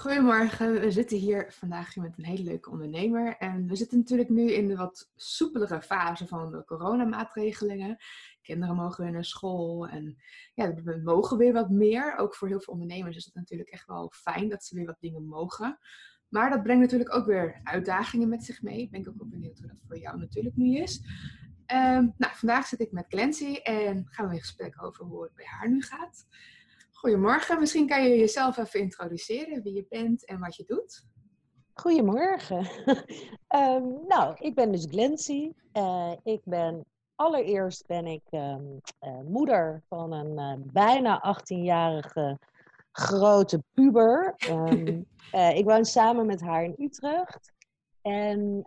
Goedemorgen, we zitten hier vandaag met een hele leuke ondernemer. En we zitten natuurlijk nu in de wat soepelere fase van de coronamaatregelingen. Kinderen mogen weer naar school en ja, we mogen weer wat meer. Ook voor heel veel ondernemers is het natuurlijk echt wel fijn dat ze weer wat dingen mogen. Maar dat brengt natuurlijk ook weer uitdagingen met zich mee. Ik ben ook wel benieuwd hoe dat voor jou natuurlijk nu is. Ehm, nou, vandaag zit ik met Clancy en gaan we in gesprek over hoe het bij haar nu gaat. Goedemorgen, misschien kan je jezelf even introduceren, wie je bent en wat je doet. Goedemorgen. um, nou, ik ben dus Glency. Uh, ik ben allereerst ben ik um, uh, moeder van een uh, bijna 18-jarige grote puber. Um, ik woon samen met haar in Utrecht. En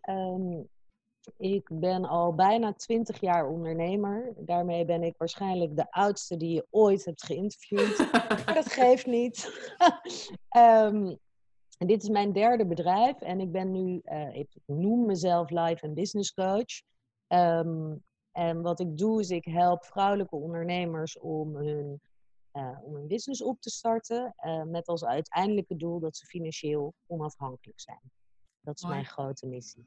ik ben al bijna twintig jaar ondernemer. Daarmee ben ik waarschijnlijk de oudste die je ooit hebt geïnterviewd. maar dat geeft niet. um, dit is mijn derde bedrijf en ik ben nu, uh, ik noem mezelf life en business coach. Um, en wat ik doe is ik help vrouwelijke ondernemers om hun, uh, om hun business op te starten. Uh, met als uiteindelijke doel dat ze financieel onafhankelijk zijn. Dat is Mooi. mijn grote missie.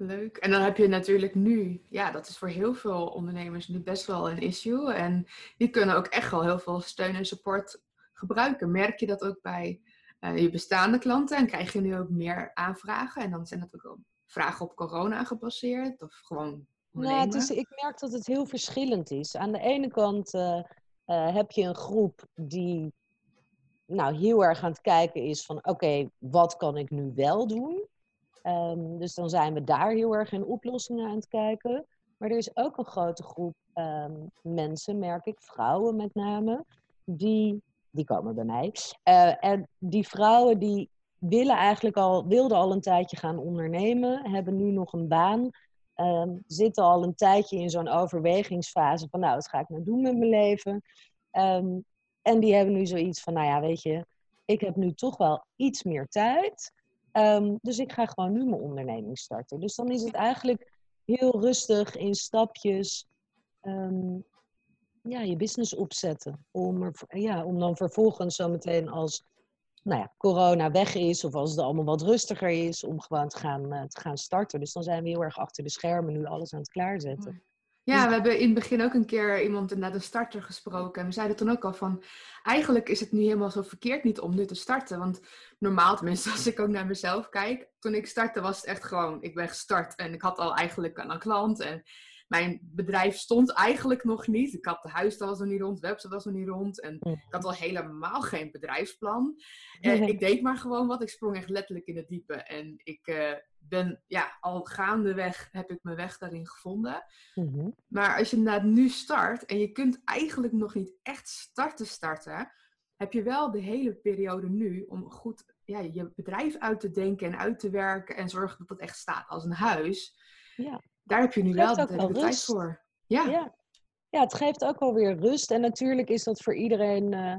Leuk. En dan heb je natuurlijk nu, ja, dat is voor heel veel ondernemers nu best wel een issue. En die kunnen ook echt wel heel veel steun en support gebruiken. Merk je dat ook bij uh, je bestaande klanten? En krijg je nu ook meer aanvragen? En dan zijn dat ook vragen op corona gebaseerd? Of gewoon nou, het is, ik merk dat het heel verschillend is. Aan de ene kant uh, uh, heb je een groep die nou, heel erg aan het kijken is van... oké, wat kan ik nu wel doen? Um, dus dan zijn we daar heel erg in oplossingen aan het kijken. Maar er is ook een grote groep um, mensen, merk ik, vrouwen met name, die, die komen bij mij. Uh, en die vrouwen die willen eigenlijk al, wilden al een tijdje gaan ondernemen, hebben nu nog een baan, um, zitten al een tijdje in zo'n overwegingsfase van, nou, wat ga ik nou doen met mijn leven? en die hebben nu zoiets van, nou ja, weet je, ik heb nu toch wel iets meer tijd. Um, dus ik ga gewoon nu mijn onderneming starten. Dus dan is het eigenlijk heel rustig in stapjes um, ja, je business opzetten. Om, er, ja, om dan vervolgens zometeen als nou ja, corona weg is of als het allemaal wat rustiger is, om gewoon te gaan, uh, te gaan starten. Dus dan zijn we heel erg achter de schermen nu alles aan het klaarzetten. Ja, we hebben in het begin ook een keer iemand naar de starter gesproken. En we zeiden toen ook al van, eigenlijk is het nu helemaal zo verkeerd niet om nu te starten. Want normaal, tenminste als ik ook naar mezelf kijk, toen ik startte was het echt gewoon, ik ben gestart. En ik had al eigenlijk een klant en mijn bedrijf stond eigenlijk nog niet. Ik had de huis was nog niet rond, de website was nog niet rond. En ik had al helemaal geen bedrijfsplan. En ik deed maar gewoon wat. Ik sprong echt letterlijk in het diepe. En ik uh, ben, ja, al gaandeweg heb ik mijn weg daarin gevonden. Mhm. Maar als je inderdaad nu start en je kunt eigenlijk nog niet echt starten starten, heb je wel de hele periode nu om goed ja, je bedrijf uit te denken en uit te werken en zorgen dat het echt staat als een huis. Ja daar heb je nu wel de, tijd voor. Ja. ja. Ja. het geeft ook wel weer rust. En natuurlijk is dat voor iedereen, uh,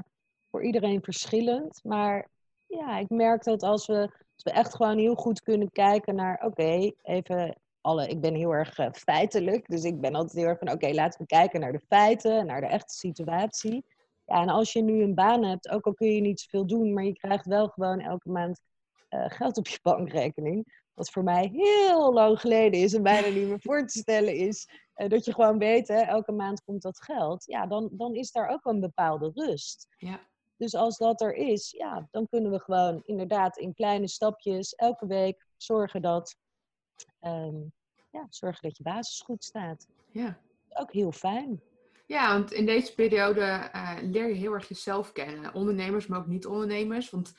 voor iedereen verschillend. Maar ja, ik merk dat als we, als we echt gewoon heel goed kunnen kijken naar, oké, even alle, ik ben heel erg uh, feitelijk. Dus ik ben altijd heel erg van, oké, laten we kijken naar de feiten, naar de echte situatie. Ja, en als je nu een baan hebt, ook al kun je niet zoveel doen, maar je krijgt wel gewoon elke maand uh, geld op je bankrekening wat voor mij heel lang geleden is en bijna niet meer voor te stellen is, uh, dat je gewoon weet, hè, elke maand komt dat geld, ja, dan, dan is daar ook een bepaalde rust. Ja. Dus als dat er is, ja, dan kunnen we gewoon inderdaad in kleine stapjes elke week zorgen dat, um, ja, zorgen dat je basis goed staat. Ja. Ook heel fijn. Ja, want in deze periode uh, leer je heel erg jezelf kennen. Ondernemers, maar ook niet-ondernemers. Want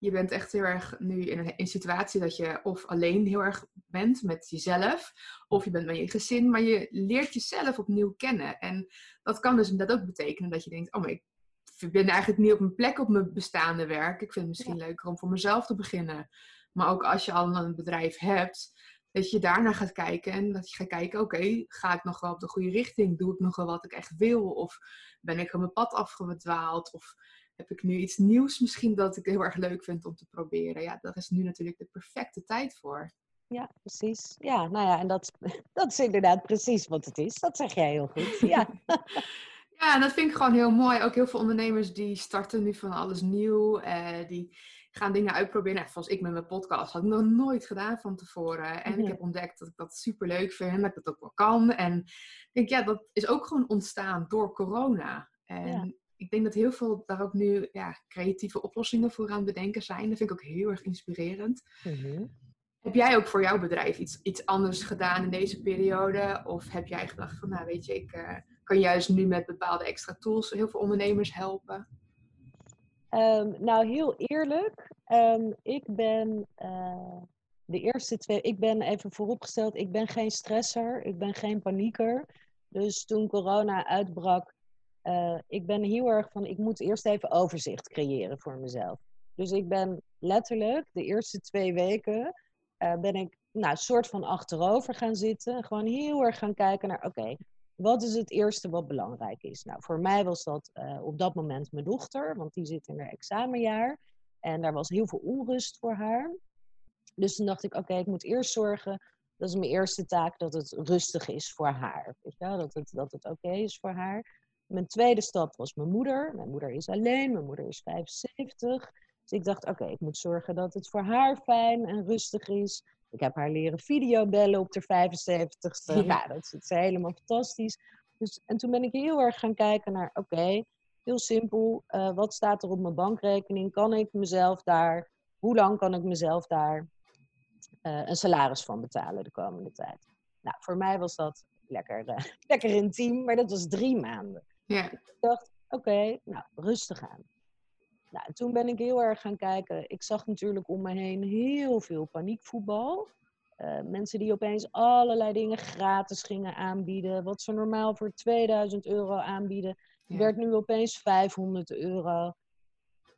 je bent echt heel erg nu in een, in situatie dat je of alleen heel erg bent met jezelf, of je bent met je gezin, maar je leert jezelf opnieuw kennen. En dat kan dus inderdaad ook betekenen dat je denkt, oh maar ik ben eigenlijk niet op mijn plek op mijn bestaande werk. Ik vind het misschien leuker om voor mezelf te beginnen. Maar ook als je al een bedrijf hebt, dat je daarna gaat kijken en dat je gaat kijken, oké, ga ik nog wel op de goede richting? Doe ik nog wel wat ik echt wil? Of ben ik van mijn pad afgedwaald? Of heb ik nu iets nieuws misschien dat ik heel erg leuk vind om te proberen? Ja, daar is nu natuurlijk de perfecte tijd voor. Ja, precies. Ja, nou ja, en dat, dat is inderdaad precies wat het is. Dat zeg jij heel goed. Ja. Ja, en dat vind ik gewoon heel mooi. Ook heel veel ondernemers die starten nu van alles nieuw. Eh, die gaan dingen uitproberen. Nou, zoals ik met mijn podcast had ik nog nooit gedaan van tevoren. En ik heb ontdekt dat ik dat super leuk vind. Dat ik dat ook wel kan. En ik denk, ja, dat is ook gewoon ontstaan door corona. En ik denk dat heel veel daar ook nu ja, creatieve oplossingen voor aan het bedenken zijn. Dat vind ik ook heel erg inspirerend. Mhm. Heb jij ook voor jouw bedrijf iets, iets anders gedaan in deze periode? Of heb jij gedacht van, nou weet je, ik uh, kan juist nu met bepaalde extra tools heel veel ondernemers helpen? Ehm, nou, heel eerlijk, um, ik ben uh, de eerste twee, ik ben even vooropgesteld, ik ben geen stresser, ik ben geen panieker. Dus toen corona uitbrak, uh, ik ben heel erg van, ik moet eerst even overzicht creëren voor mezelf. Dus ik ben letterlijk de eerste twee weken uh, ben ik nou, soort van achterover gaan zitten. Gewoon heel erg gaan kijken naar, oké, wat is het eerste wat belangrijk is? Nou, voor mij was dat uh, op dat moment mijn dochter, want die zit in haar examenjaar. En daar was heel veel onrust voor haar. Dus toen dacht ik, oké, ik moet eerst zorgen, dat is mijn eerste taak, dat het rustig is voor haar. Weet je? Dat het, dat het oké is voor haar. Mijn tweede stap was mijn moeder. Mijn moeder is alleen, mijn moeder is 75. Dus ik dacht, oké, ik moet zorgen dat het voor haar fijn en rustig is. Ik heb haar leren videobellen op de 75ste. Ja, nou, dat is, helemaal fantastisch. Dus, en toen ben ik heel erg gaan kijken naar, oké, heel simpel. Uh, wat staat er op mijn bankrekening? Kan ik mezelf daar, hoe lang kan ik mezelf daar uh, een salaris van betalen de komende tijd? Nou, voor mij was dat lekker, uh, lekker intiem, maar dat was drie maanden. Ja. Ik dacht, oké, nou, rustig aan. Nou, toen ben ik heel erg gaan kijken. Ik zag natuurlijk om me heen heel veel paniekvoetbal. Uh, mensen die opeens allerlei dingen gratis gingen aanbieden. Wat ze normaal voor 2000 euro aanbieden, werd nu opeens 500 euro.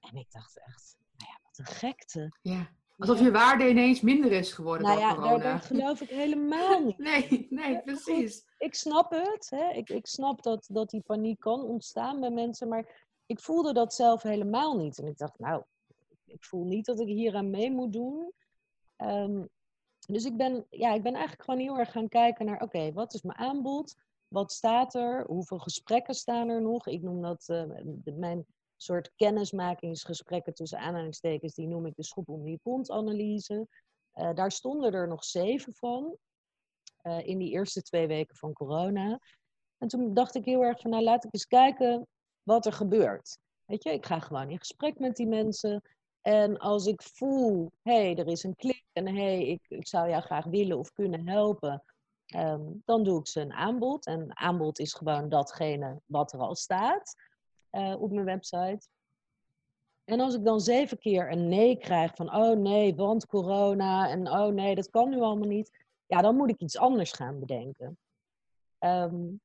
En ik dacht echt, nou ja, wat een gekte. Ja. Alsof je waarde ineens minder is geworden nou ja, daar, daar, geloof ik helemaal niet. nee, nee, precies. ik snap het. Hè? Ik, ik snap dat, dat die paniek kan ontstaan bij mensen. Maar ik voelde dat zelf helemaal niet. En ik dacht, nou, ik voel niet dat ik hier aan mee moet doen. Ehm, dus ik ben, ja, ik ben eigenlijk gewoon heel erg gaan kijken naar, oké, wat is mijn aanbod? Wat staat er? Hoeveel gesprekken staan er nog? Ik noem dat uh, mijn soort kennismakingsgesprekken tussen aanhalingstekens, die noem ik de schop om die pond analyse. Uh, daar stonden er nog zeven van uh, in die eerste twee weken van corona. En toen dacht ik heel erg van, nou laat ik eens kijken wat er gebeurt. Weet je, ik ga gewoon in gesprek met die mensen. En als ik voel, hé, hey, er is een klik en hé, hey, ik, ik zou jou graag willen of kunnen helpen, um, dan doe ik ze een aanbod. En aanbod is gewoon datgene wat er al staat uh, op mijn website. En als ik dan zeven keer een nee krijg van, oh nee, want corona en oh nee, dat kan nu allemaal niet, ja, dan moet ik iets anders gaan bedenken. Um,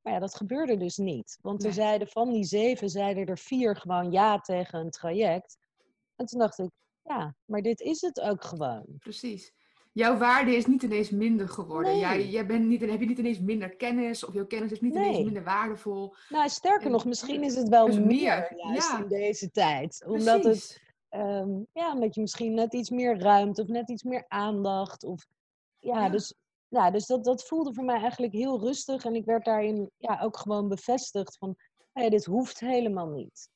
maar ja, dat gebeurde dus niet. Want er zeiden van die zeven, zeiden er vier gewoon ja tegen een traject. En toen dacht ik, ja, maar dit is het ook gewoon. Precies. Jouw waarde is niet ineens minder geworden. Jij, jij bent niet, heb je niet ineens minder kennis of jouw kennis is niet ineens minder waardevol. Nou, sterker nog, misschien is het wel meer, meer ja. in deze tijd. Omdat, het, um, ja, omdat je misschien net iets meer ruimte of net iets meer aandacht. Of, ja, dus ja, dus dat, dat voelde voor mij eigenlijk heel rustig. En ik werd daarin ja, ook gewoon bevestigd van, hey, dit hoeft helemaal niet.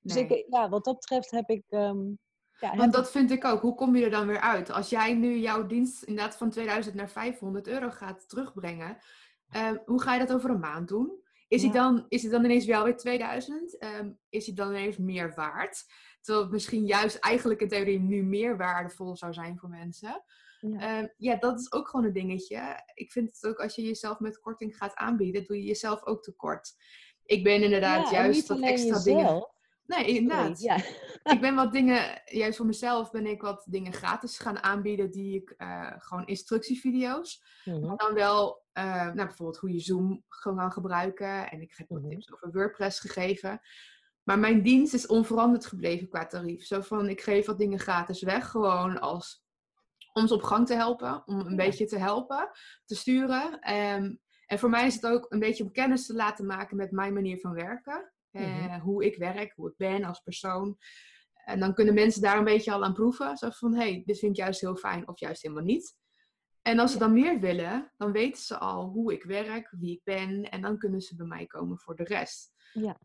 Dus ik, ja, wat dat betreft heb ik... Um, ja, Want dat vind ik ook. Hoe kom je er dan weer uit? Als jij nu jouw dienst inderdaad van 2000 naar 500 euro gaat terugbrengen, uh, hoe ga je dat over een maand doen? Is, hij dan, is het dan ineens wel weer 2000? Um, ehm, is hij dan ineens meer waard? Terwijl het misschien juist eigenlijk in theorie nu meer waardevol zou zijn voor mensen. Ja. Ehm, ja, dat is ook gewoon een dingetje. Ik vind het ook als je jezelf met korting gaat aanbieden, doe je jezelf ook tekort. Ik ben inderdaad juist wat extra dingen. Nee, inderdaad. ja. ik ben wat dingen, juist voor mezelf ben ik wat dingen gratis gaan aanbieden die ik uh, gewoon instructievideo's. Mm Dan wel, uh, nou bijvoorbeeld hoe je Zoom kan gebruiken. En ik heb wat mhm. tips over WordPress gegeven. Maar mijn dienst is onveranderd gebleven qua tarief. Zo van, ik geef wat dingen gratis weg, gewoon als om ze op gang te helpen, om een beetje te helpen, te sturen. Um, en voor mij is het ook een beetje om kennis te laten maken met mijn manier van werken. Uh, Hoe ik werk, hoe ik ben als persoon. En dan kunnen mensen daar een beetje al aan proeven. Zo van, hé, hey, dit vind ik juist heel fijn of juist helemaal niet. En als ze dan meer willen, dan weten ze al hoe ik werk, wie ik ben. En dan kunnen ze bij mij komen voor de rest. Ja.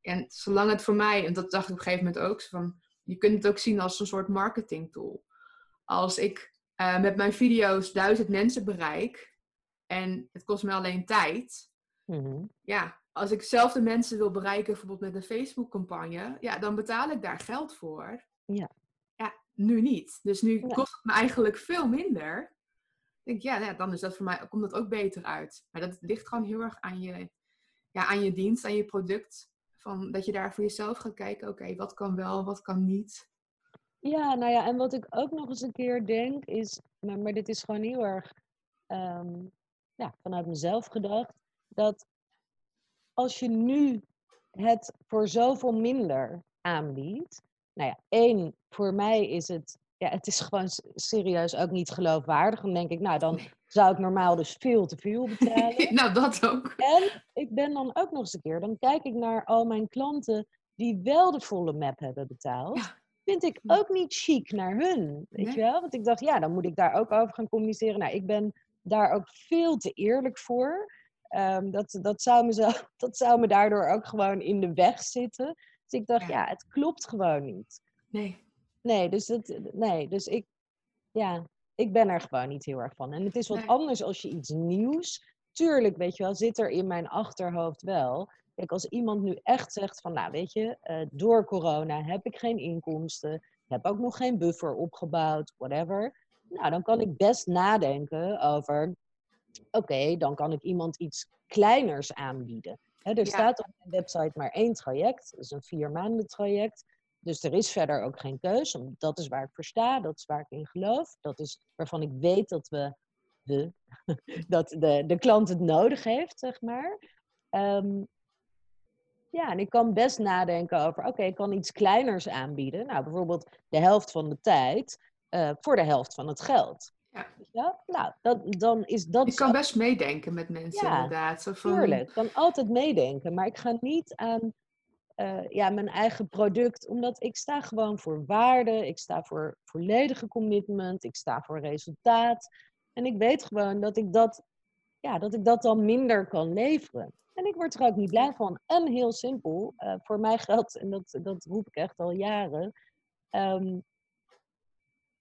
En zolang het voor mij, en dat dacht ik op een gegeven moment ook, van, je kunt het ook zien als een soort marketing tool. Als ik uh, met mijn video's duizend mensen bereik en het kost me alleen tijd. Mhm. Ja, als ik zelf de mensen wil bereiken, bijvoorbeeld met een Facebook-campagne, ja, dan betaal ik daar geld voor. Ja. Ja, nu niet. Dus nu Ja. kost het me eigenlijk veel minder. Ik denk, ja, nou ja, dan is dat voor mij, komt dat ook beter uit. Maar dat ligt gewoon heel erg aan je, ja, aan je dienst, aan je product. Van, dat je daar voor jezelf gaat kijken, oké, wat kan wel, wat kan niet. Ja, nou ja, en wat ik ook nog eens een keer denk is, maar, maar dit is gewoon heel erg ehm, ja, vanuit mezelf gedacht, dat als je nu het voor zoveel minder aanbiedt, nou ja, één, voor mij is het, ja, het is gewoon serieus ook niet geloofwaardig. Dan denk ik, nou, dan zou ik normaal dus veel te veel betalen. nou, dat ook. En ik ben dan ook nog eens een keer, dan kijk ik naar al mijn klanten die wel de volle map hebben betaald. Ja. Vind ik ook niet chic naar hun. Weet Nee. je wel? Want ik dacht, ja, dan moet ik daar ook over gaan communiceren. Nou, ik ben daar ook veel te eerlijk voor. Ehm, dat, dat, zou dat zou me daardoor ook gewoon in de weg zitten. Dus ik dacht, Ja. ja, het klopt gewoon niet. Nee. Nee, dus, dat, nee, dus ik, ja, ik ben er gewoon niet heel erg van. En het is wat Nee. anders als je iets nieuws. Tuurlijk, weet je wel, zit er in mijn achterhoofd wel. Kijk, als iemand nu echt zegt van, nou weet je, eh, door corona heb ik geen inkomsten, heb ook nog geen buffer opgebouwd, whatever. Nou, dan kan ik best nadenken over, oké, dan kan ik iemand iets kleiners aanbieden. Er Ja. staat op mijn website maar één traject, dat is een vier maanden traject. Dus er is verder ook geen keus. Dat is waar ik voor sta, dat is waar ik in geloof. Dat is waarvan ik weet dat we, we dat de, de klant het nodig heeft, zeg maar. Ehm, ja, en ik kan best nadenken over, oké, ik kan iets kleiners aanbieden. Nou, bijvoorbeeld de helft van de tijd eh, voor de helft van het geld. Ja. Nou, dat, dan is dat Ik kan best meedenken met mensen, Ja, inderdaad. Zo van, Tuurlijk, ik kan altijd meedenken, maar ik ga niet aan eh, ja, mijn eigen product, omdat ik sta gewoon voor waarde, ik sta voor volledige commitment, ik sta voor resultaat. En ik weet gewoon dat ik dat, ja, dat, ik dat dan minder kan leveren. En ik word er ook niet blij van. En heel simpel, eh, voor mij geldt, en dat, dat roep ik echt al jaren, ehm,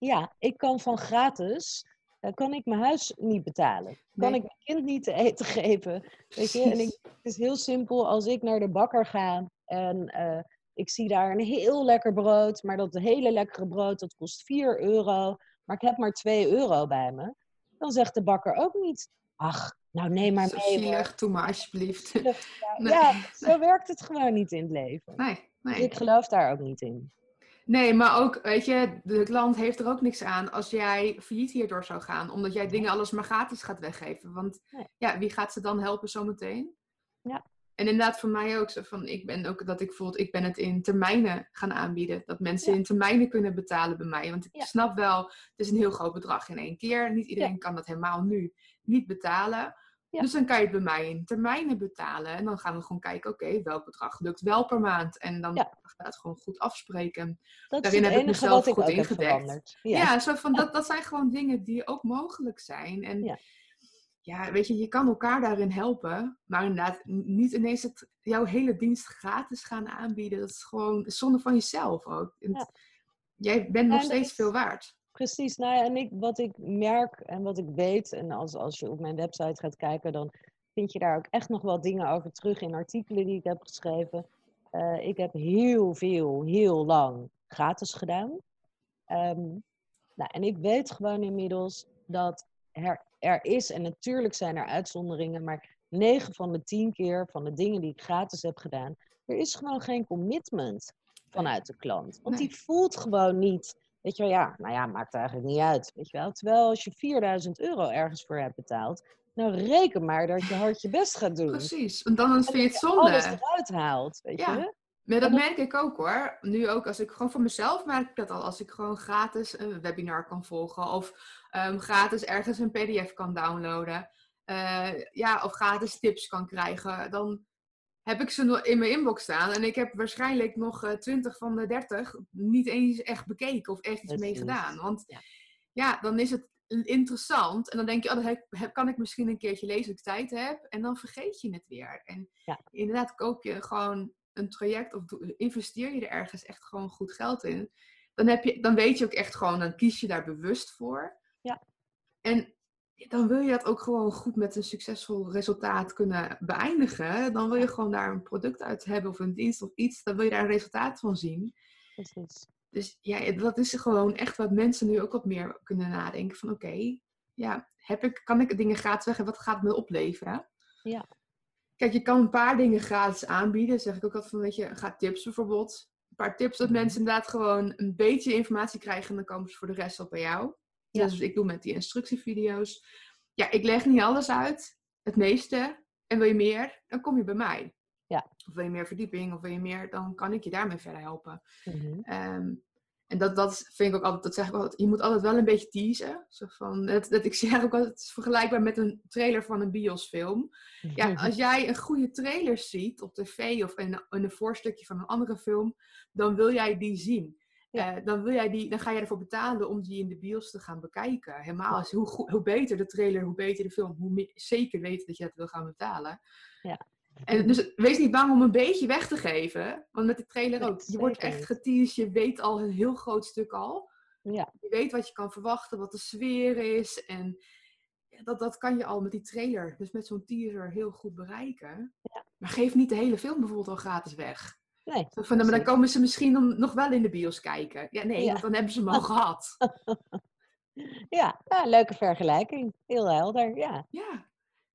ja, ik kan van gratis, eh, kan ik mijn huis niet betalen. Kan Nee. ik mijn kind niet te eten geven. Weet je, en ik, het is heel simpel als ik naar de bakker ga en eh, ik zie daar een heel lekker brood, maar dat hele lekkere brood dat kost 4 euro, maar ik heb maar 2 euro bij me. Dan zegt de bakker ook niet, ach, nou neem maar mee. zielig, doe maar alsjeblieft. Ja, Nee. ja, zo werkt het gewoon niet in het leven. Nee, Dus nee. ik geloof daar ook niet in. Nee, maar ook, weet je, de klant heeft er ook niks aan als jij failliet hierdoor zou gaan. Omdat jij dingen alles maar gratis gaat weggeven. Want Nee. ja, wie gaat ze dan helpen zometeen? Ja. En inderdaad voor mij ook zo van, ik ben ook dat ik voel, ik ben het in termijnen gaan aanbieden. Dat mensen Ja. in termijnen kunnen betalen bij mij. Want ik Ja. snap wel, het is een heel groot bedrag in één keer. Niet iedereen kan dat helemaal nu niet betalen. Ja. Dus dan kan je het bij mij in termijnen betalen. En dan gaan we gewoon kijken, oké, welk bedrag lukt wel per maand. En dan Ja. gaan we gewoon goed afspreken. Dat Daarin heb ik mezelf ik goed ingedekt. veranderd. Ja, zo van, dat, dat zijn gewoon dingen die ook mogelijk zijn. En Ja. ja. weet je, je kan elkaar daarin helpen. Maar inderdaad, niet ineens het, jouw hele dienst gratis gaan aanbieden. Dat is gewoon zonde van jezelf ook. En Ja. Jij bent nog steeds veel waard. Precies, nou ja, en ik, wat ik merk en wat ik weet, en als, als je op mijn website gaat kijken, dan vind je daar ook echt nog wel dingen over terug in artikelen die ik heb geschreven. Eh, ik heb heel veel, heel lang gratis gedaan. Ehm, nou, en ik weet gewoon inmiddels dat er, er is, en natuurlijk zijn er uitzonderingen, maar 9 van de 10 keer van de dingen die ik gratis heb gedaan, er is gewoon geen commitment vanuit de klant. Want Nee. die voelt gewoon niet, weet je wel, ja, nou ja, maakt eigenlijk niet uit, weet je wel. Terwijl als je 4000 euro ergens voor hebt betaald, nou reken maar dat je hard je best gaat doen. Precies, want dan vind je het je zonde. alles eruit haalt, weet Ja. je. Maar dat merk ik ook hoor. Nu ook als ik gewoon voor mezelf merk ik dat al. Als ik gewoon gratis een webinar kan volgen. Of ehm, gratis ergens een pdf kan downloaden. eh, ja, of gratis tips kan krijgen. Dan heb ik ze nog in mijn inbox staan. En ik heb waarschijnlijk nog eh, 20 van de 30 niet eens echt bekeken of echt iets mee gedaan. Want Ja. ja, dan is het interessant. En dan denk je, oh, dat heb, kan ik misschien een keertje lezen als ik tijd heb. En dan vergeet je het weer. En Ja. inderdaad, koop je gewoon een traject of investeer je er ergens echt gewoon goed geld in. Dan, heb je, dan weet je ook echt gewoon, dan kies je daar bewust voor. Ja. En dan wil je dat ook gewoon goed met een succesvol resultaat kunnen beëindigen. Dan wil je gewoon daar een product uit hebben of een dienst of iets. Dan wil je daar een resultaat van zien. Precies. Dus ja, dat is gewoon echt wat mensen nu ook wat meer kunnen nadenken. Van oké, ja, heb ik, kan ik dingen gratis weg en wat gaat het me opleveren? Ja. Kijk, je kan een paar dingen gratis aanbieden. zeg ik ook altijd van, weet je, ga tips bijvoorbeeld. Een paar tips dat Mhm. mensen inderdaad gewoon een beetje informatie krijgen en dan komen ze voor de rest op bij jou. Ja. Dus ik doe met die instructievideo's. Ja, ik leg niet alles uit, het meeste. En wil je meer, dan kom je bij mij. Ja. Of wil je meer verdieping, of wil je meer, dan kan ik je daarmee verder helpen. Mhm. Ehm, en dat, dat vind ik ook altijd, dat zeg ik altijd, je moet altijd wel een beetje teasen. Zo van, dat, dat, ik zeg ook altijd, het is vergelijkbaar met een trailer van een biosfilm. Ja, als jij een goede trailer ziet op tv of in, in een voorstukje van een andere film, dan wil jij die zien. Ja. Eh, dan, wil jij die, dan ga je ervoor betalen om die in de bios te gaan bekijken. Helemaal als hoe, hoe beter de trailer, hoe beter de film, hoe meer, zeker weten dat je dat wil gaan betalen. Ja. En dus wees niet bang om een beetje weg te geven. Want met de trailer ook. Je wordt echt geteased, je weet al een heel groot stuk al. Ja. Je weet wat je kan verwachten, wat de sfeer is. En dat, dat kan je al met die trailer, dus met zo'n teaser, heel goed bereiken. Ja. Maar geef niet de hele film bijvoorbeeld al gratis weg. Nee. Zo van, maar dan komen ze misschien dan nog wel in de bios kijken. Ja, nee, Ja. want dan hebben ze hem al gehad. Ja, ja, leuke vergelijking. Heel helder, ja. Ja.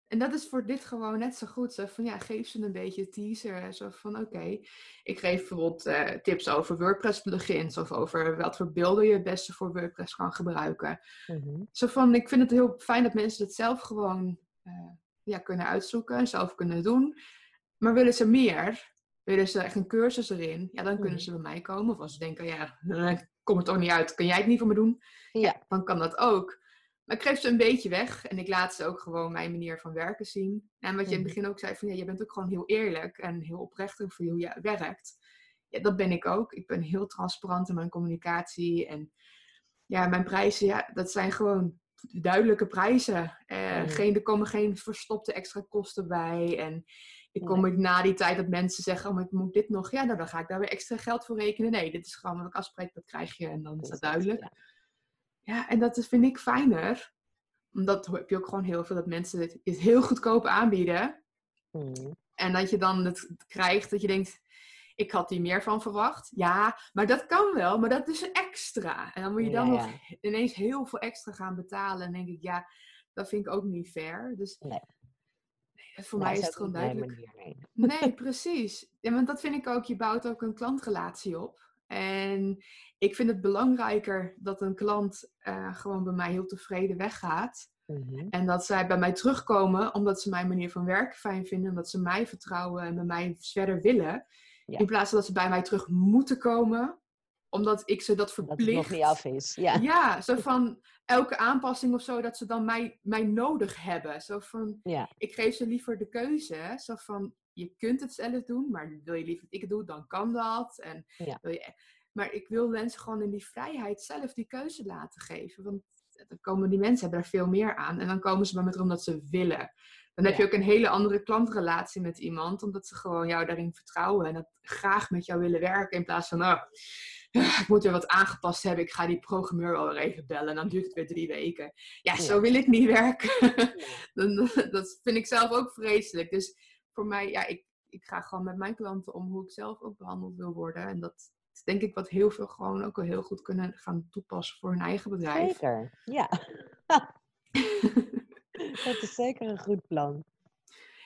En dat is voor dit gewoon net zo goed. Zo van, ja, geef ze een beetje teaser. Zo van, oké, ik geef bijvoorbeeld eh, tips over WordPress plugins. Of over wat voor beelden je het beste voor WordPress kan gebruiken. Mhm. Zo van, ik vind het heel fijn dat mensen het zelf gewoon eh, ja, kunnen uitzoeken en zelf kunnen doen. Maar willen ze meer, willen ze echt een cursus erin, ja, dan kunnen Mhm. ze bij mij komen. Of als ze denken, ja, eh, ik kom er toch niet uit, kan jij het niet voor me doen? Ja. Dan kan dat ook. Maar ik geef ze een beetje weg en ik laat ze ook gewoon mijn manier van werken zien. En wat je in het Mhm. begin ook zei, van ja, je bent ook gewoon heel eerlijk en heel oprecht over hoe je werkt. Ja, dat ben ik ook. Ik ben heel transparant in mijn communicatie en ja, mijn prijzen, ja, dat zijn gewoon duidelijke prijzen. Eh, Mhm. geen, er komen geen verstopte extra kosten bij. En ik kom ik na die tijd dat mensen zeggen, oh, maar ik moet dit nog. Ja, nou, dan ga ik daar weer extra geld voor rekenen. Nee, dit is gewoon wat ik afspreek, dat krijg je. En dan is dat duidelijk. Ja. Ja, en dat is- vind ik fijner. Omdat heb je ook gewoon heel veel dat mensen het heel goedkoop aanbieden. Mhm. En dat je dan het krijgt dat je denkt, ik had hier meer van verwacht. Ja, maar dat kan wel, maar dat is extra. En dan moet je dan Ja, nog ineens heel veel extra gaan betalen. En denk ik, ja, dat vind ik ook niet fair. Dus Nee. Voor mij is het gewoon duidelijk. manier, nee. Nee, precies. Ja, want dat vind ik ook, je bouwt ook een klantrelatie op. En ik vind het belangrijker dat een klant eh, gewoon bij mij heel tevreden weggaat. Mhm. En dat zij bij mij terugkomen omdat ze mijn manier van werken fijn vinden. Omdat ze mij vertrouwen en bij mij verder willen. Ja. In plaats van dat ze bij mij terug moeten komen. Omdat ik ze dat Dat het verplicht. nog niet af is. Ja. Ja, zo van elke aanpassing of zo, dat ze dan mij, mij nodig hebben. Zo van, Ja. ik geef ze liever de keuze. Zo van, je kunt het zelf doen, maar wil je liever dat ik het doe, dan kan dat. En Ja. wil je, maar ik wil mensen gewoon in die vrijheid zelf die keuze laten geven. Want dan komen die mensen hebben er veel meer aan. En dan komen ze bij me terug omdat ze willen. Dan heb je ook een hele andere klantrelatie met iemand. Omdat ze gewoon jou daarin vertrouwen. En dat graag met jou willen werken. In plaats van, oh, ik moet weer wat aangepast hebben. Ik ga die programmeur wel weer even bellen. En dan duurt het weer drie weken. Ja, zo wil ik niet werken. Dat vind ik zelf ook vreselijk. Dus voor mij, ja, ik, ik ga gewoon met mijn klanten om hoe ik zelf ook behandeld wil worden. En dat is denk ik wat heel veel gewoon ook wel heel goed kunnen gaan toepassen voor hun eigen bedrijf. Zeker, ja. Dat is zeker een goed plan.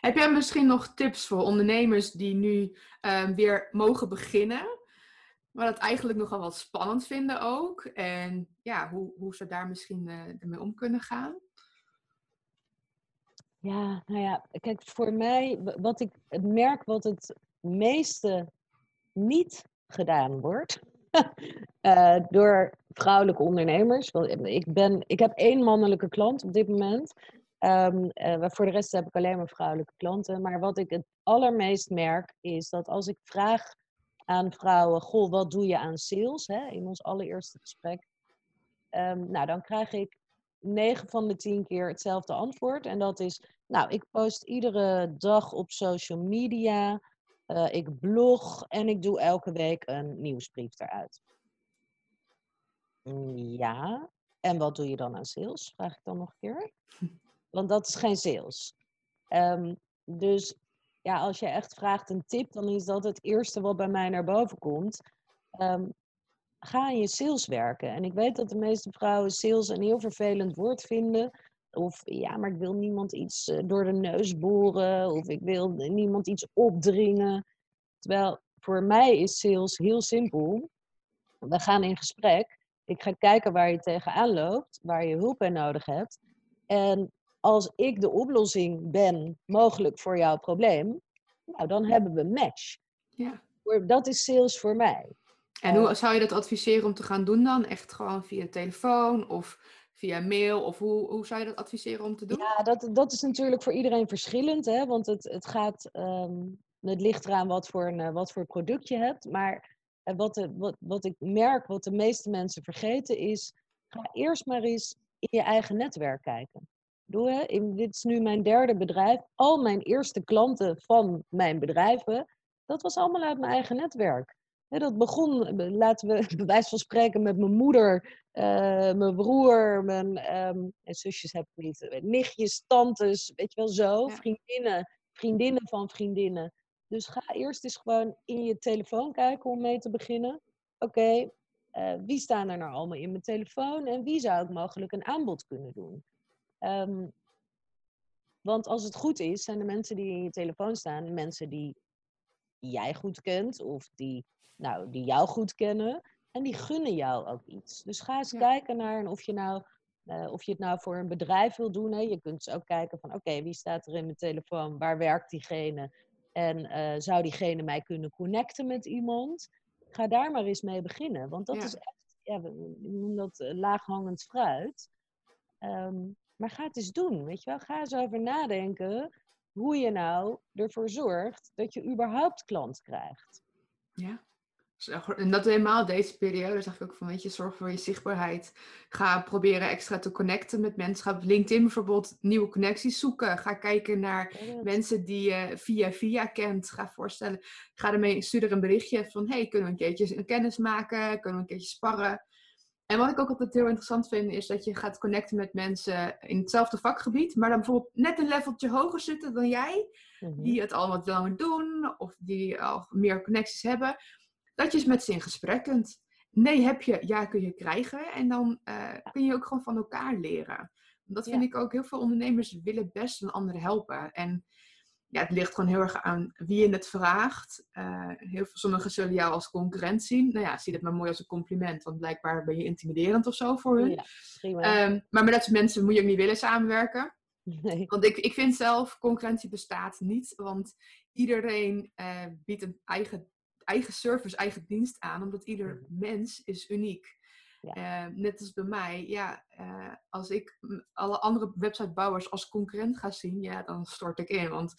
Heb jij misschien nog tips voor ondernemers die nu ehm, weer mogen beginnen? Maar dat eigenlijk nogal wat spannend vinden ook. En ja, hoe, hoe ze daar misschien eh, ermee om kunnen gaan. Ja, nou ja, kijk, voor mij, wat ik merk wat het meeste niet gedaan wordt eh, door vrouwelijke ondernemers. Want ik, ben, ik heb één mannelijke klant op dit moment. Maar voor de rest heb ik alleen maar vrouwelijke klanten. Maar wat ik het allermeest merk is dat als ik vraag aan vrouwen: Goh, wat doe je aan sales? Hè, in ons allereerste gesprek. Ehm, nou, dan krijg ik 9 van de 10 keer hetzelfde antwoord. En dat is, nou, ik post iedere dag op social media, uh, ik blog en ik doe elke week een nieuwsbrief eruit. Mm, ja, en wat doe je dan aan sales? Vraag ik dan nog een keer. Want dat is geen sales. Um, dus ja, als je echt vraagt een tip, dan is dat het eerste wat bij mij naar boven komt. Um, ga aan je sales werken. En ik weet dat de meeste vrouwen sales een heel vervelend woord vinden. Of ja, maar ik wil niemand iets eh, door de neus boren. Of ik wil niemand iets opdringen. Terwijl voor mij is sales heel simpel. We gaan in gesprek. Ik ga kijken waar je tegenaan loopt, waar je hulp bij nodig hebt. En als ik de oplossing ben, mogelijk voor jouw probleem, nou, dan hebben we een match. Ja. Dat is sales voor mij. En hoe zou je dat adviseren om te gaan doen dan? Echt gewoon via telefoon of via mail? Of hoe, hoe zou je dat adviseren om te doen? Ja, dat, dat is natuurlijk voor iedereen verschillend. Hè? Want het, het, gaat, um, het ligt eraan wat voor, een, eh, wat voor product je hebt. Maar eh, wat, de, wat, wat ik merk, wat de meeste mensen vergeten, is... Ga eerst maar eens in je eigen netwerk kijken. Doe, hè? In, dit is nu mijn derde bedrijf. Al mijn eerste klanten van mijn bedrijven, dat was allemaal uit mijn eigen netwerk dat begon, eh, laten we bij wijze van spreken, met mijn moeder, uh, mijn broer, mijn um, en zusjes heb ik niet, eh, nichtjes, tantes, weet je wel zo, vriendinnen, vriendinnen van vriendinnen. Dus ga eerst eens gewoon in je telefoon kijken om mee te beginnen. Oké, uh, wie staan er nou allemaal in mijn telefoon en wie zou ik mogelijk een aanbod kunnen doen? Um, want als het goed is, zijn de mensen die in je telefoon staan mensen die jij goed kent of die nou, die jou goed kennen. En die gunnen jou ook iets. Dus ga eens kijken naar of je, nou, uh, of je het nou voor een bedrijf wil doen. Hè. Je kunt dus ook kijken van oké, wie staat er in mijn telefoon? Waar werkt diegene? En uh, zou diegene mij kunnen connecten met iemand? Ga daar maar eens mee beginnen. Want dat is echt, ja, we noemen dat uh, laaghangend fruit. Um, maar ga het eens doen, weet je wel. Ga eens over nadenken hoe je nou ervoor zorgt dat je überhaupt klant krijgt. Ja. En dat helemaal deze periode zeg ik ook van, weet je, zorg voor je zichtbaarheid. Ga proberen extra te connecten met mensen. Ga op LinkedIn bijvoorbeeld nieuwe connecties zoeken. Ga kijken naar mensen die je via via kent. Ga voorstellen, ga ermee, stuur er een berichtje van, hey, kunnen we een keertje een kennis maken? Kunnen we een keertje sparren? En wat ik ook altijd heel interessant vind, is dat je gaat connecten met mensen in hetzelfde vakgebied, maar dan bijvoorbeeld net een leveltje hoger zitten dan jij, mhm. die het al wat langer doen, of die al meer connecties hebben dat je eens met ze in gesprek kunt. Nee heb je, ja kun je krijgen. En dan uh, kun je ook gewoon van elkaar leren. Dat vind ik ook, heel veel ondernemers willen best een ander helpen. En ja, het ligt gewoon heel erg aan wie je het vraagt. Uh, heel sommigen zullen jou als concurrent zien. Nou ja, zie dat maar mooi als een compliment, want blijkbaar ben je intimiderend of zo voor hun. Ja, um, maar met dat soort mensen moet je ook niet willen samenwerken. Nee. Want ik, ik vind zelf, concurrentie bestaat niet. Want iedereen uh, biedt een eigen eigen service, eigen dienst aan, omdat ieder mens is uniek. Ja. Uh, net als bij mij, ja, uh, als ik alle andere websitebouwers als concurrent ga zien, ja, dan stort ik in. Want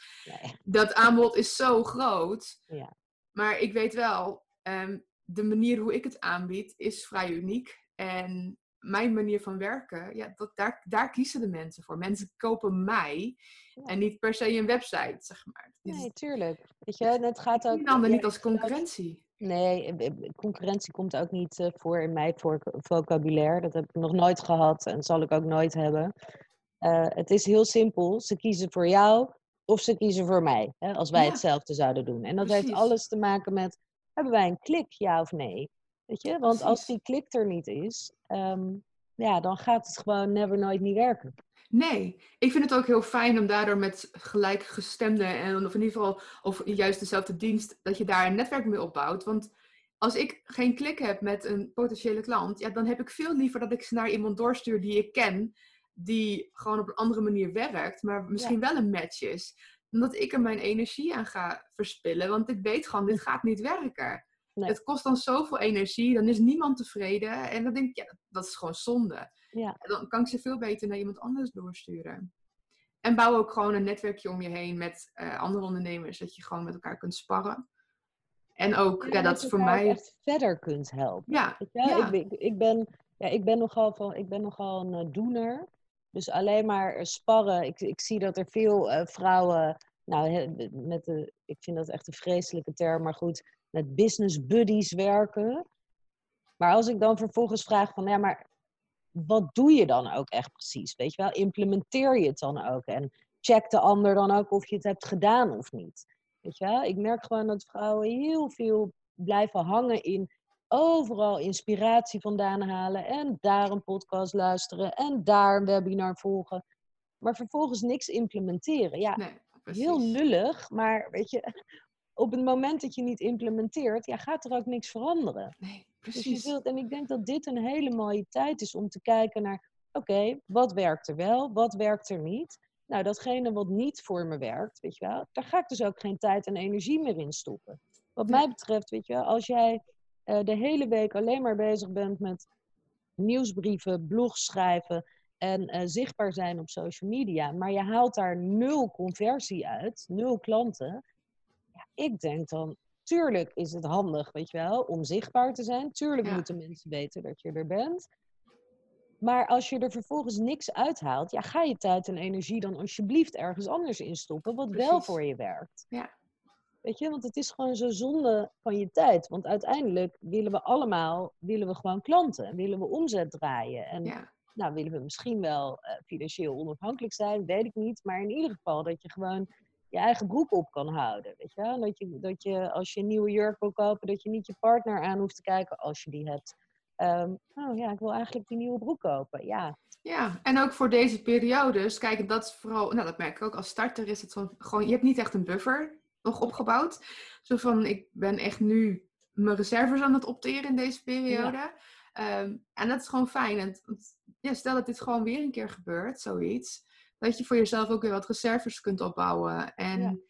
dat aanbod is zo groot. Ja. Maar ik weet wel, um, de manier hoe ik het aanbied is vrij uniek. En mijn manier van werken, ja, dat, daar, daar kiezen de mensen voor. Mensen kopen mij en niet per se een website, zeg maar. Dus nee, tuurlijk. Weet je, het gaat ook... dan niet als concurrentie. Nee, eh, eh, concurrentie komt ook niet eh, voor in mijn vocabulaire. Dat heb ik nog nooit gehad en zal ik ook nooit hebben. Uh, het is heel simpel. Ze kiezen voor jou of ze kiezen voor mij. Hè, als wij hetzelfde zouden doen. En dat heeft alles te maken met, hebben wij een klik, ja of nee? Weet je? Want als die klik er niet is, ehm, ja, dan gaat het gewoon never nooit niet werken. Nee, ik vind het ook heel fijn om daardoor met gelijkgestemde en of in ieder geval of juist dezelfde dienst, dat je daar een netwerk mee opbouwt. Want als ik geen klik heb met een potentiële klant, ja, dan heb ik veel liever dat ik ze naar iemand doorstuur die ik ken, die gewoon op een andere manier werkt, maar misschien wel een match is. Dan dat ik er mijn energie aan ga verspillen, want ik weet gewoon, dit gaat niet werken. Het kost dan zoveel energie, dan is niemand tevreden. En dan denk ik, ja, dat is gewoon zonde. Ja. Dan kan ik ze veel beter naar iemand anders doorsturen. En bouw ook gewoon een netwerkje om je heen met uh, andere ondernemers, dat je gewoon met elkaar kunt sparren. En ook, ja, dat is voor mij... echt verder kunt helpen. Ja, ja. Ik, ik, ben, ja, ik ben nogal, van, ik ben nogal een uh, doener. Dus alleen maar sparren. Ik, ik zie dat er veel uh, vrouwen, nou, met de, ik vind dat echt een vreselijke term, maar goed, met business buddies werken. Maar als ik dan vervolgens vraag van, ja, maar wat doe je dan ook echt precies? Weet je wel, implementeer je het dan ook? En check de ander dan ook of je het hebt gedaan of niet. Weet je wel? Ik merk gewoon dat vrouwen heel veel blijven hangen in overal inspiratie vandaan halen en daar een podcast luisteren en daar een webinar volgen. Maar vervolgens niks implementeren. Ja, nee, heel lullig, maar weet je, op het moment dat je niet implementeert, ja, gaat er ook niks veranderen. Nee, precies. Dus je zult, en ik denk dat dit een hele mooie tijd is om te kijken naar, oké, wat werkt er wel, wat werkt er niet? Nou, datgene wat niet voor me werkt, weet je wel, daar ga ik dus ook geen tijd en energie meer in stoppen. Wat mij betreft, weet je wel, als jij uh, de hele week alleen maar bezig bent met nieuwsbrieven, blogs schrijven en uh, zichtbaar zijn op social media, maar je haalt daar nul conversie uit, nul klanten, ja, ik denk dan, tuurlijk is het handig, weet je wel, om zichtbaar te zijn. Tuurlijk moeten mensen weten dat je er bent. Maar als je er vervolgens niks uithaalt, ja, ga je tijd en energie dan alsjeblieft ergens anders in stoppen, wat wel voor je werkt. Ja. Weet je, want het is gewoon zo zonde van je tijd. Want uiteindelijk willen we allemaal, willen we gewoon klanten, willen we omzet draaien. En ja. nou willen we misschien wel uh, financieel onafhankelijk zijn, weet ik niet. Maar in ieder geval dat je gewoon je eigen broek op kan houden. Weet je? Dat, je, dat je als je een nieuwe jurk wil kopen, dat je niet je partner aan hoeft te kijken als je die hebt. Um, oh ja, ik wil eigenlijk die nieuwe broek kopen. Ja. Ja, en ook voor deze periodes, kijk, dat is vooral, nou dat merk ik ook als starter, is het zo, gewoon, je hebt niet echt een buffer nog opgebouwd. Zo van, ik ben echt nu mijn reserves aan het opteren in deze periode. Ehm, en dat is gewoon fijn. En, ja, stel dat dit gewoon weer een keer gebeurt, zoiets dat je voor jezelf ook weer wat reserves kunt opbouwen. En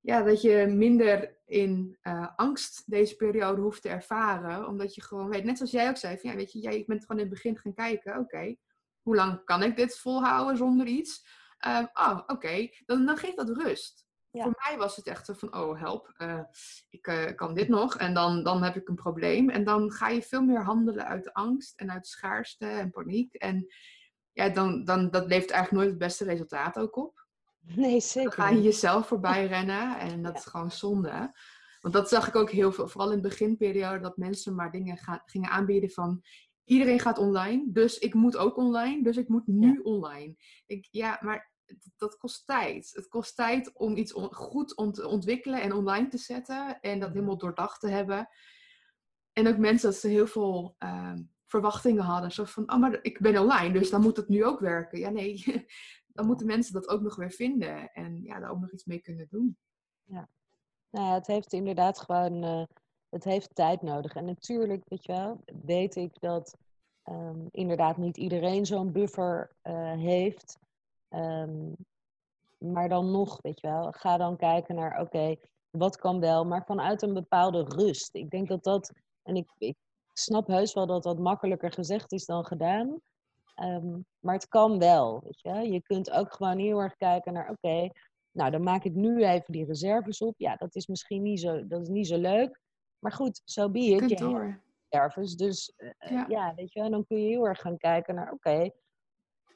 ja, dat je minder in uh, angst deze periode hoeft te ervaren. Omdat je gewoon weet, net zoals jij ook zei, van, ja, weet je, jij bent gewoon in het begin gaan kijken, oké, hoe lang kan ik dit volhouden zonder iets? Um, oh, oké, dan, dan geeft dat rust. Voor mij was het echt zo van, oh help, uh, ik uh, kan dit nog en dan, dan heb ik een probleem. En dan ga je veel meer handelen uit angst en uit schaarste en paniek. En ja, dan, dan dat levert eigenlijk nooit het beste resultaat ook op. Nee, zeker. Dan ga je jezelf voorbij rennen en dat is gewoon zonde. Want dat zag ik ook heel veel, vooral in de beginperiode, dat mensen maar dingen gaan, gingen aanbieden van iedereen gaat online, dus ik moet ook online, dus ik moet nu online. Ik, ja, maar dat kost tijd. Het kost tijd om iets goed om te ontwikkelen en online te zetten en dat helemaal doordacht te hebben. En ook mensen dat ze heel veel ehm, verwachtingen hadden. Zo van, oh, maar ik ben online, dus dan moet het nu ook werken. Ja, nee, dan moeten mensen dat ook nog weer vinden en ja, daar ook nog iets mee kunnen doen. Ja, nou ja, het heeft inderdaad gewoon, uh, het heeft tijd nodig. En natuurlijk, weet je wel, weet ik dat um, inderdaad niet iedereen zo'n buffer uh, heeft. Um, maar dan nog, weet je wel, ga dan kijken naar, oké, wat kan wel, maar vanuit een bepaalde rust. Ik denk dat dat, en ik snap heus wel dat dat makkelijker gezegd is dan gedaan. Ehm, maar het kan wel, weet je. Je kunt ook gewoon heel erg kijken naar, oké, nou dan maak ik nu even die reserves op. Ja, dat is misschien niet zo, dat is niet zo leuk. Maar goed, zo so be it. Je door. reserves. Dus uh, ja. weet je, dan kun je heel erg gaan kijken naar, oké,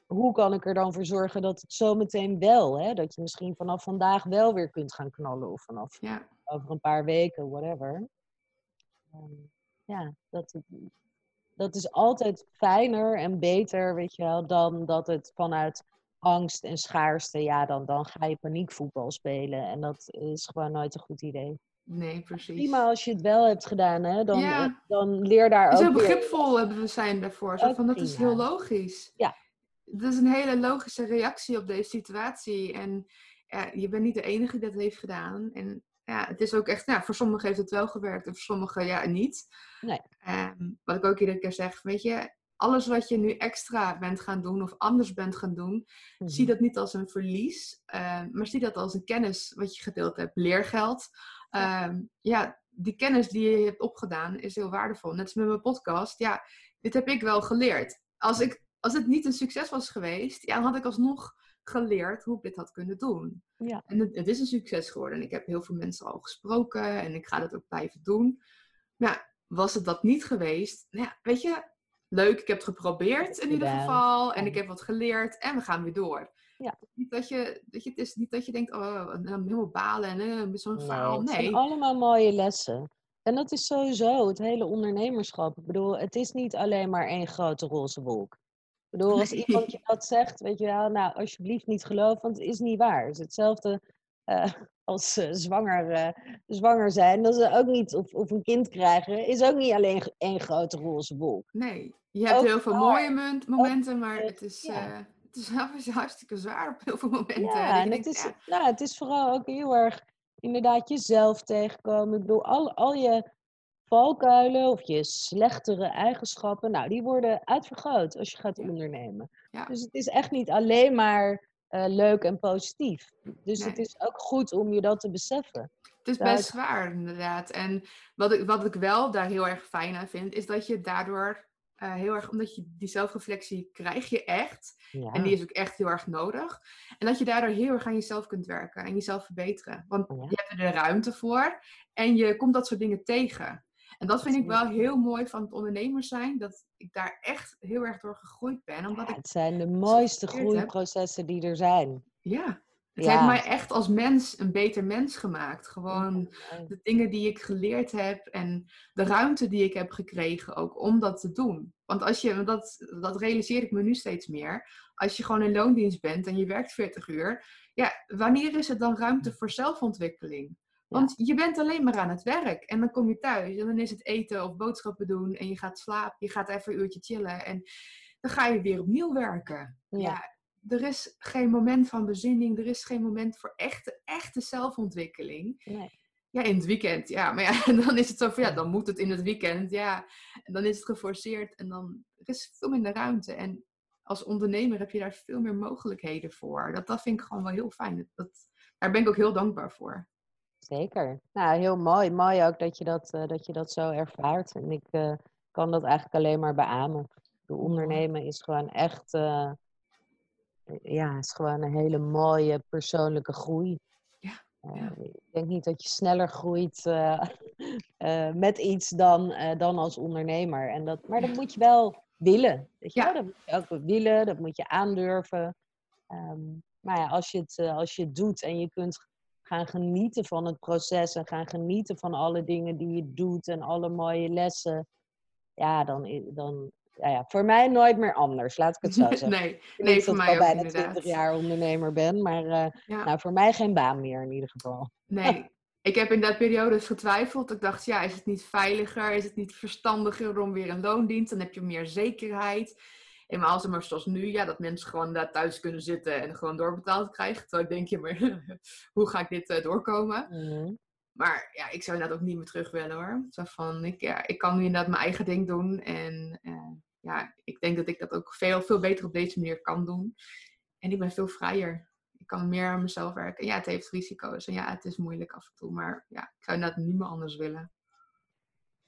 hoe kan ik er dan voor zorgen dat het zometeen wel, hè, dat je misschien vanaf vandaag wel weer kunt gaan knallen of vanaf ja. over een paar weken, whatever. Um, ja, dat, dat is altijd fijner en beter, weet je wel, dan dat het vanuit angst en schaarste, ja, dan, dan ga je paniekvoetbal spelen. En dat is gewoon nooit een goed idee. Nee, precies. Prima als je het wel hebt gedaan, hè? Dan, ja. dan leer daar ook. Zo begripvol hebben we zijn daarvoor. Zo van, dat is heel logisch. Ja. Dat is een hele logische reactie op deze situatie. En ja, je bent niet de enige die dat heeft gedaan. En ja, het is ook echt, ja, voor sommigen heeft het wel gewerkt en voor sommigen ja, niet. Nee. Um, wat ik ook iedere keer zeg, weet je, alles wat je nu extra bent gaan doen of anders bent gaan doen, zie mhm. dat niet als een verlies, um, maar zie dat als een kennis wat je gedeeld hebt, leergeld. Um, ja, die kennis die je hebt opgedaan is heel waardevol. Net als met mijn podcast, ja, dit heb ik wel geleerd. Als, ik, als het niet een succes was geweest, ja, dan had ik alsnog geleerd hoe ik dit had kunnen doen. Ja. En het, het, is een succes geworden. En ik heb heel veel mensen al gesproken en ik ga dat ook blijven doen. Maar was het dat niet geweest, nou ja, weet je, leuk, ik heb het geprobeerd in ieder geval. En ik heb wat geleerd en we gaan weer door. Ja. Niet dat je, dat je, het is niet dat je denkt, oh, helemaal balen en uh, zo'n verhaal. Nee, het zijn allemaal mooie lessen. En dat is sowieso het hele ondernemerschap. Ik bedoel, het is niet alleen maar één grote roze wolk. Ik bedoel, als iemand je dat zegt, weet je wel, nou, alsjeblieft niet geloven, want het is niet waar. Het is hetzelfde uh, als uh, zwanger, uh, zwanger zijn. Dat ze ook niet, of, of een kind krijgen, is ook niet alleen één grote roze wolk. Nee, je hebt heel veel mooie momenten, maar het is... Ja het is hartstikke zwaar op heel veel momenten. Ja, en het, is, ja. Nou, het is vooral ook heel erg inderdaad jezelf tegenkomen. Ik bedoel, al, al je valkuilen of je slechtere eigenschappen, nou, die worden uitvergroot als je gaat ondernemen. Dus het is echt niet alleen maar uh, leuk en positief. Dus het is ook goed om je dat te beseffen. Het is best zwaar, inderdaad. En wat ik, wat ik wel daar heel erg fijn aan vind, is dat je daardoor uh, heel erg, omdat je die zelfreflectie krijg je echt. En die is ook echt heel erg nodig. En dat je daardoor heel erg aan jezelf kunt werken en jezelf verbeteren. Want je hebt er de ruimte voor en je komt dat soort dingen tegen. En dat vind ik wel heel mooi van het ondernemers zijn, dat ik daar echt heel erg door gegroeid ben. Omdat ja, het zijn de mooiste groeiprocessen die er zijn. Ja, het heeft mij echt als mens een beter mens gemaakt. Gewoon de dingen die ik geleerd heb en de ruimte die ik heb gekregen ook om dat te doen. Want als je, dat, dat realiseer ik me nu steeds meer, als je gewoon in loondienst bent en je werkt 40 uur, ja, wanneer is er dan ruimte voor zelfontwikkeling? Want je bent alleen maar aan het werk en dan kom je thuis en dan is het eten of boodschappen doen en je gaat slapen, je gaat even een uurtje chillen en dan ga je weer opnieuw werken. ja er is geen moment van bezinning, er is geen moment voor echte, echte zelfontwikkeling. Nee. Ja, in het weekend, ja. Maar ja, dan is het zo van, ja, dan moet het in het weekend, ja. En dan is het geforceerd en dan er is veel minder ruimte. En als ondernemer heb je daar veel meer mogelijkheden voor. Dat, dat vind ik gewoon wel heel fijn. Dat, daar ben ik ook heel dankbaar voor. Zeker. Nou, heel mooi. Mooi ook dat je dat, uh, dat, je dat zo ervaart. En ik uh, kan dat eigenlijk alleen maar beamen. De ondernemen is gewoon echt... Uh, ja, is gewoon een hele mooie persoonlijke groei. Ja, ik denk niet dat je sneller groeit met iets dan, dan als ondernemer. En dat, maar dat moet je wel willen. Weet je? Ja. Dat moet je ook willen, dat moet je aandurven. Um, maar ja, als je, het, als je het doet en je kunt gaan genieten van het proces en gaan genieten van alle dingen die je doet en alle mooie lessen, ja, dan, dan, ja, ja, voor mij nooit meer anders, laat ik het zo zeggen. nee, nee voor mij ook bijna 20 jaar ondernemer ben, maar uh, nou, voor mij geen baan meer in ieder geval. Nee, ik heb in dat periode getwijfeld. Ik dacht, ja, is het niet veiliger? Is het niet verstandiger om weer een loondienst? Dan heb je meer zekerheid. En maar als het maar zoals nu, ja, dat mensen gewoon daar thuis kunnen zitten en gewoon doorbetaald krijgen. Terwijl denk je, maar hoe ga ik dit uh, doorkomen? Mm Maar ja, ik zou dat ook niet meer terug willen hoor. Zo van, ik, ja, ik kan nu inderdaad mijn eigen ding doen. En uh, ja, ik denk dat ik dat ook veel, veel beter op deze manier kan doen. En ik ben veel vrijer. Ik kan meer aan mezelf werken. Ja, het heeft risico's. En ja, het is moeilijk af en toe. Maar ja, ik zou dat niet meer anders willen.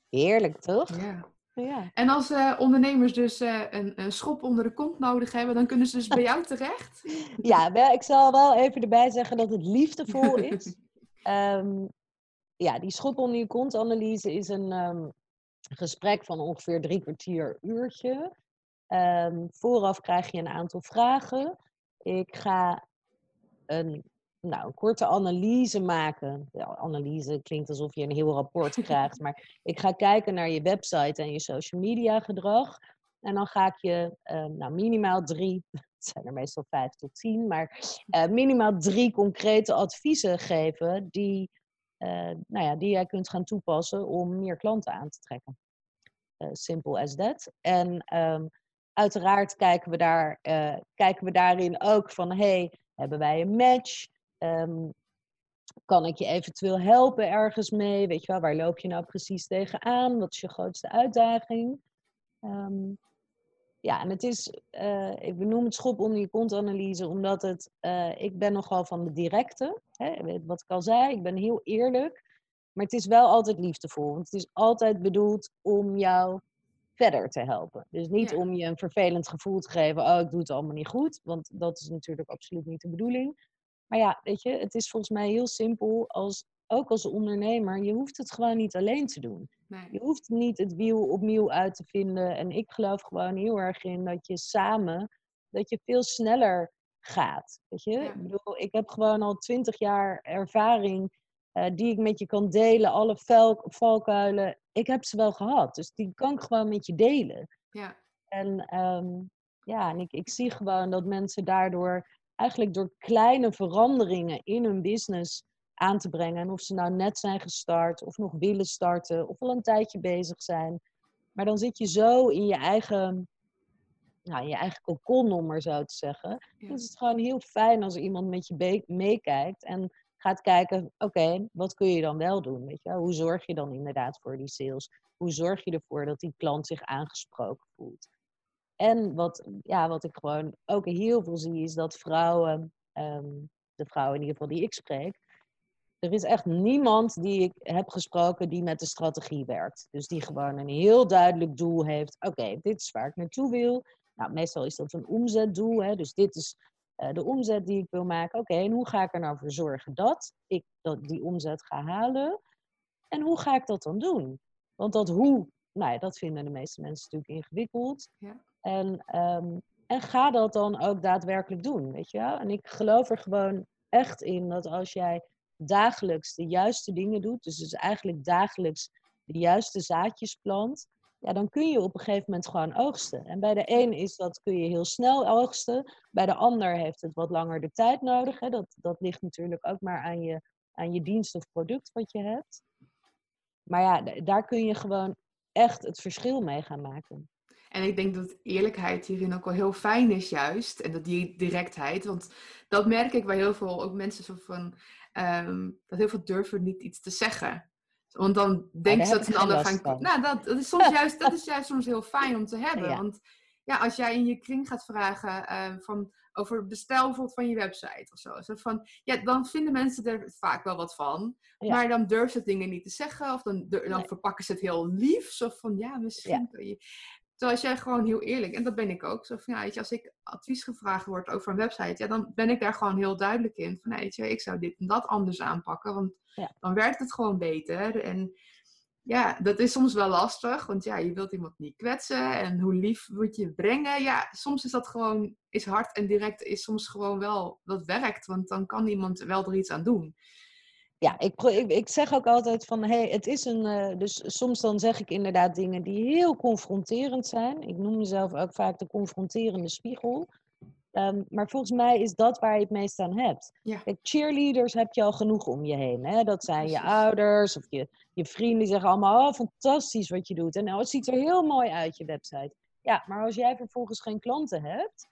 Heerlijk, toch? Ja. Ja. En als uh, ondernemers dus uh, een, een, schop onder de kont nodig hebben, dan kunnen ze dus bij jou terecht? Ja, ik zal wel even erbij zeggen dat het liefdevol is. um, ja, die schop onder je kont analyse is een, um, gesprek van ongeveer drie kwartier, uurtje. Um, vooraf krijg je een aantal vragen. Ik ga een, nou, een korte analyse maken. Ja, analyse klinkt alsof je een heel rapport krijgt, maar ik ga kijken naar je website en je social media gedrag. En dan ga ik je um, nou, minimaal drie, het zijn er meestal vijf tot tien, maar uh, minimaal drie concrete adviezen geven die uh, nou ja, die jij kunt gaan toepassen om meer klanten aan te trekken. Uh, simple as that. En um, uiteraard kijken we, daar, kijken we daarin ook van, hey, hebben wij een match? Um, kan ik je eventueel helpen ergens mee? Weet je wel, waar loop je nou precies tegenaan? Wat is je grootste uitdaging? Um, ja, en het is, uh, ik benoem het schop onder je kontanalyse, omdat het, uh, ik ben nogal van de directe. Hè, wat ik al zei, ik ben heel eerlijk. Maar het is wel altijd liefdevol. Want het is altijd bedoeld om jou verder te helpen. Dus niet Ja. om je een vervelend gevoel te geven, oh, ik doe het allemaal niet goed, want dat is natuurlijk absoluut niet de bedoeling. Maar ja, weet je, het is volgens mij heel simpel, als, ook als ondernemer, je hoeft het gewoon niet alleen te doen. Nee. Je hoeft niet het wiel opnieuw uit te vinden. En ik geloof gewoon heel erg in dat je samen, dat je veel sneller gaat. Weet je? Ja. Ik bedoel, ik heb gewoon al twintig jaar ervaring eh, die ik met je kan delen. Alle vel- valkuilen, ik heb ze wel gehad. Dus die kan ik gewoon met je delen. Ja. En ehm, ja, en ik, ik zie gewoon dat mensen daardoor, eigenlijk door kleine veranderingen in hun business aan te brengen. En of ze nou net zijn gestart, of nog willen starten, of al een tijdje bezig zijn. Maar dan zit je zo in je eigen, nou, in je eigen kokon, om maar zo te zeggen. Ja. Dan is het gewoon heel fijn als er iemand met je meekijkt en gaat kijken, oké, wat kun je dan wel doen? Weet je? Hoe zorg je dan inderdaad voor die sales? Hoe zorg je ervoor dat die klant zich aangesproken voelt? En wat, ja, wat ik gewoon ook heel veel zie, is dat vrouwen, ehm, de vrouwen in ieder geval die ik spreek, er is echt niemand die ik heb gesproken die met de strategie werkt. Dus die gewoon een heel duidelijk doel heeft. Oké, dit is waar ik naartoe wil. Nou, meestal is dat een omzetdoel. Hè? Dus dit is eh, de omzet die ik wil maken. Oké, en hoe ga ik er nou voor zorgen dat ik dat, die omzet ga halen? En hoe ga ik dat dan doen? Want dat hoe, nou ja, dat vinden de meeste mensen natuurlijk ingewikkeld. Ja. En, ehm, en ga dat dan ook daadwerkelijk doen, weet je wel? En ik geloof er gewoon echt in dat als jij dagelijks de juiste dingen doet, dus, dus eigenlijk dagelijks de juiste zaadjes plant, ja, dan kun je op een gegeven moment gewoon oogsten. En bij de een is dat kun je heel snel oogsten, bij de ander heeft het wat langer de tijd nodig. Hè? Dat, dat ligt natuurlijk ook maar aan je, aan je dienst of product wat je hebt. Maar ja, daar kun je gewoon echt het verschil mee gaan maken. En ik denk dat eerlijkheid hierin ook wel heel fijn is juist. En dat die directheid. Want dat merk ik bij heel veel ook mensen zo van... ehm, dat heel veel durven niet iets te zeggen. Want dan denken ze dat een ander gaan... van. Nou, dat, dat, is soms juist, dat is juist soms heel fijn om te hebben. Ja. Want ja, als jij in je kring gaat vragen ehm, van, over bestel bijvoorbeeld van je website of zo. zo van, ja, dan vinden mensen er vaak wel wat van. Ja. Maar dan durven ze dingen niet te zeggen. Of dan, dan Nee. verpakken ze het heel lief. Zo van, ja, misschien kun je... Terwijl als jij gewoon heel eerlijk, en dat ben ik ook, zo van ja, weet je, als ik advies gevraagd word over een website, ja, dan ben ik daar gewoon heel duidelijk in. Van nee, weet je, ik zou dit en dat anders aanpakken, want Ja. dan werkt het gewoon beter. En ja, dat is soms wel lastig, want ja, je wilt iemand niet kwetsen en hoe lief moet je brengen. Ja, soms is dat gewoon, is hard en direct, is soms gewoon wel, dat werkt, want dan kan iemand wel er iets aan doen. Ja, ik, ik, ik zeg ook altijd van, hey, het is een, eh, dus soms dan zeg ik inderdaad dingen die heel confronterend zijn. Ik noem mezelf ook vaak de confronterende spiegel. Ehm, maar volgens mij is dat waar je het meest aan hebt. Ja. Kijk, cheerleaders heb je al genoeg om je heen. Hè? Dat zijn je ouders of je, je vrienden die zeggen allemaal, oh, fantastisch wat je doet. En nou, het ziet er heel mooi uit, je website. Ja, maar als jij vervolgens geen klanten hebt,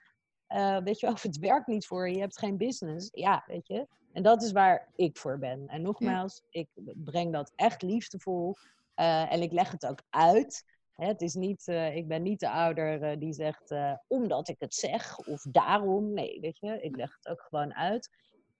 eh, weet je, wel, of het werkt niet voor je, je hebt geen business. Ja, weet je. En dat is waar ik voor ben. En nogmaals, ik breng dat echt liefdevol. eh, en ik leg het ook uit. Hè, het is niet, eh, ik ben niet de ouder eh, die zegt, omdat ik het zeg of daarom. Nee, weet je, ik leg het ook gewoon uit.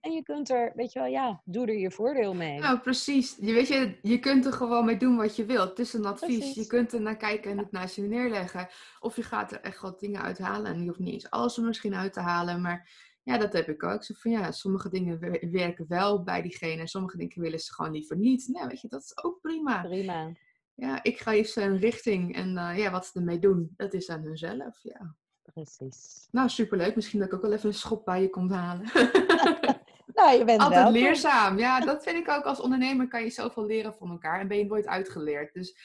En je kunt er, weet je wel, ja, doe er je voordeel mee. Nou, precies. Je, weet je, je kunt er gewoon mee doen wat je wilt. Het is een advies. Precies. Je kunt er naar kijken en het naast je neerleggen. Of je gaat er echt wat dingen uithalen. En je hoeft niet eens alles er misschien uit te halen. Maar ja, dat heb ik ook. Zo van ja, sommige dingen wer- werken wel bij diegene. En sommige dingen willen ze gewoon liever niet. Nou, weet je, dat is ook prima. Prima. Ja, ik geef ze een richting. En eh, ja, wat ze ermee doen, dat is aan hunzelf. Ja. Precies. Nou, superleuk. Misschien dat ik ook wel even een schop bij je komt halen. Nou, je bent Altijd leerzaam. Ja, dat vind ik ook. Als ondernemer kan je zoveel leren van elkaar. En ben je nooit uitgeleerd. Dus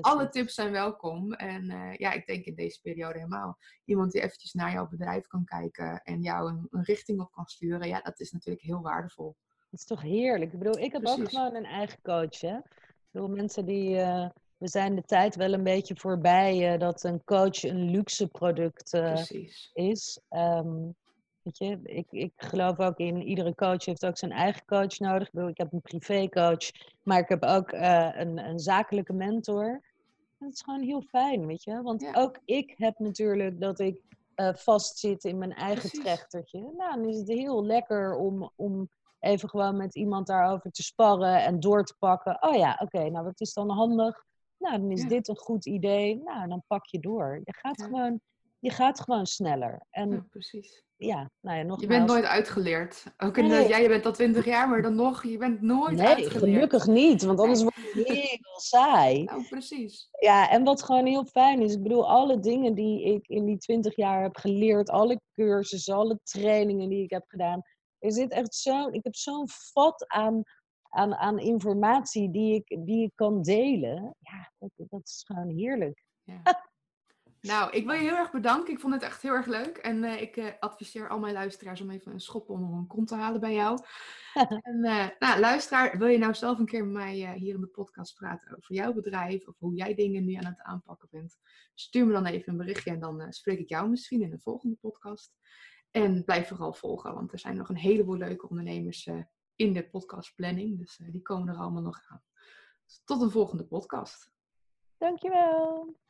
alle tips zijn welkom. En eh, ja, ik denk in deze periode helemaal. Iemand die eventjes naar jouw bedrijf kan kijken. En jou een, een richting op kan sturen. Ja, dat is natuurlijk heel waardevol. Dat is toch heerlijk? Ik bedoel, ik heb ook gewoon een eigen coach. Hè? Ik bedoel, mensen die. eh, we zijn de tijd wel een beetje voorbij eh, dat een coach een luxe product is. Ehm, weet je, ik, ik geloof ook in iedere coach heeft ook zijn eigen coach nodig. Ik bedoel, ik heb een privécoach, maar ik heb ook eh, een, een zakelijke mentor. En dat is gewoon heel fijn, weet je. Want Ja. ook ik heb natuurlijk dat ik eh, vastzit in mijn eigen Precies. trechtertje. Nou, dan is het heel lekker om, om even gewoon met iemand daarover te sparren en door te pakken. Oh ja, oké, nou wat is dan handig? Nou, dan is Ja. dit een goed idee. Nou, dan pak je door. Je gaat, Ja. gewoon, je gaat gewoon sneller. En Ja, precies. Ja, nou ja, nogmaals. Je bent nooit uitgeleerd. Ook in, Nee. ja, je bent al twintig jaar, maar dan nog, je bent nooit Nee, uitgeleerd. gelukkig niet, want anders wordt het heel saai. Nou, precies. Ja, en wat gewoon heel fijn is, ik bedoel, alle dingen die ik in die twintig jaar heb geleerd, alle cursussen, alle trainingen die ik heb gedaan, er zit echt zo, ik heb zo'n vat aan, aan, aan informatie die ik, die ik kan delen. Ja, dat, dat is gewoon heerlijk. Ja. Nou, ik wil je heel erg bedanken. Ik vond het echt heel erg leuk. En eh, ik eh, adviseer al mijn luisteraars om even een schop onder hun kont te halen bij jou. en eh, nou, luisteraar, wil je nou zelf een keer met mij hier in de podcast praten over jouw bedrijf of hoe jij dingen nu aan het aanpakken bent? Stuur me dan even een berichtje en dan spreek ik jou misschien in de volgende podcast. En blijf vooral volgen, want er zijn nog een heleboel leuke ondernemers in de podcastplanning. Dus die komen er allemaal nog aan. Dus tot een volgende podcast. Dankjewel.